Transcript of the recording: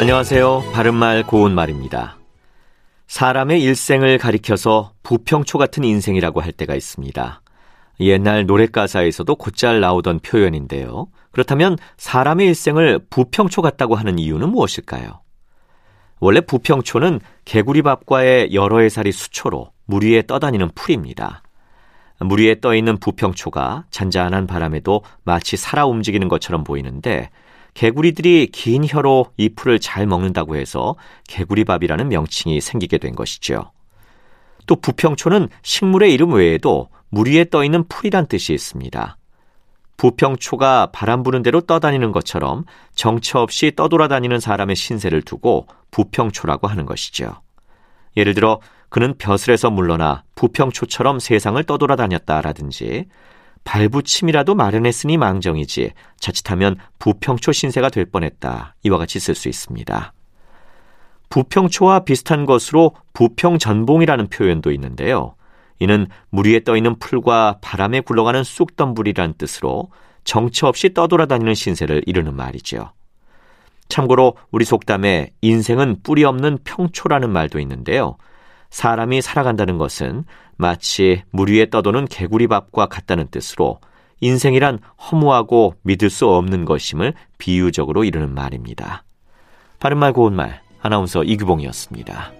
안녕하세요. 바른말 고운말입니다. 사람의 일생을 가리켜서 부평초 같은 인생이라고 할 때가 있습니다. 옛날 노랫가사에서도 곧잘 나오던 표현인데요. 그렇다면 사람의 일생을 부평초 같다고 하는 이유는 무엇일까요? 원래 부평초는 개구리밥과의 여러 해살이 수초로 물 위에 떠다니는 풀입니다. 물 위에 떠 있는 부평초가 잔잔한 바람에도 마치 살아 움직이는 것처럼 보이는데 개구리들이 긴 혀로 이 풀을 잘 먹는다고 해서 개구리밥이라는 명칭이 생기게 된 것이죠. 또 부평초는 식물의 이름 외에도 물 위에 떠 있는 풀이란 뜻이 있습니다. 부평초가 바람 부는 대로 떠다니는 것처럼 정처 없이 떠돌아다니는 사람의 신세를 두고 부평초라고 하는 것이죠. 예를 들어 그는 벼슬에서 물러나 부평초처럼 세상을 떠돌아다녔다라든지 발붙임이라도 마련했으니 망정이지 자칫하면 부평초 신세가 될 뻔했다. 이와 같이 쓸 수 있습니다. 부평초와 비슷한 것으로 부평전봉이라는 표현도 있는데요. 이는 물 위에 떠 있는 풀과 바람에 굴러가는 쑥덤불이란 뜻으로 정처 없이 떠돌아다니는 신세를 이르는 말이죠. 참고로 우리 속담에 인생은 뿌리 없는 평초라는 말도 있는데요. 사람이 살아간다는 것은 마치 물 위에 떠도는 개구리밥과 같다는 뜻으로 인생이란 허무하고 믿을 수 없는 것임을 비유적으로 이르는 말입니다. 바른말 고운말 아나운서 이규봉이었습니다.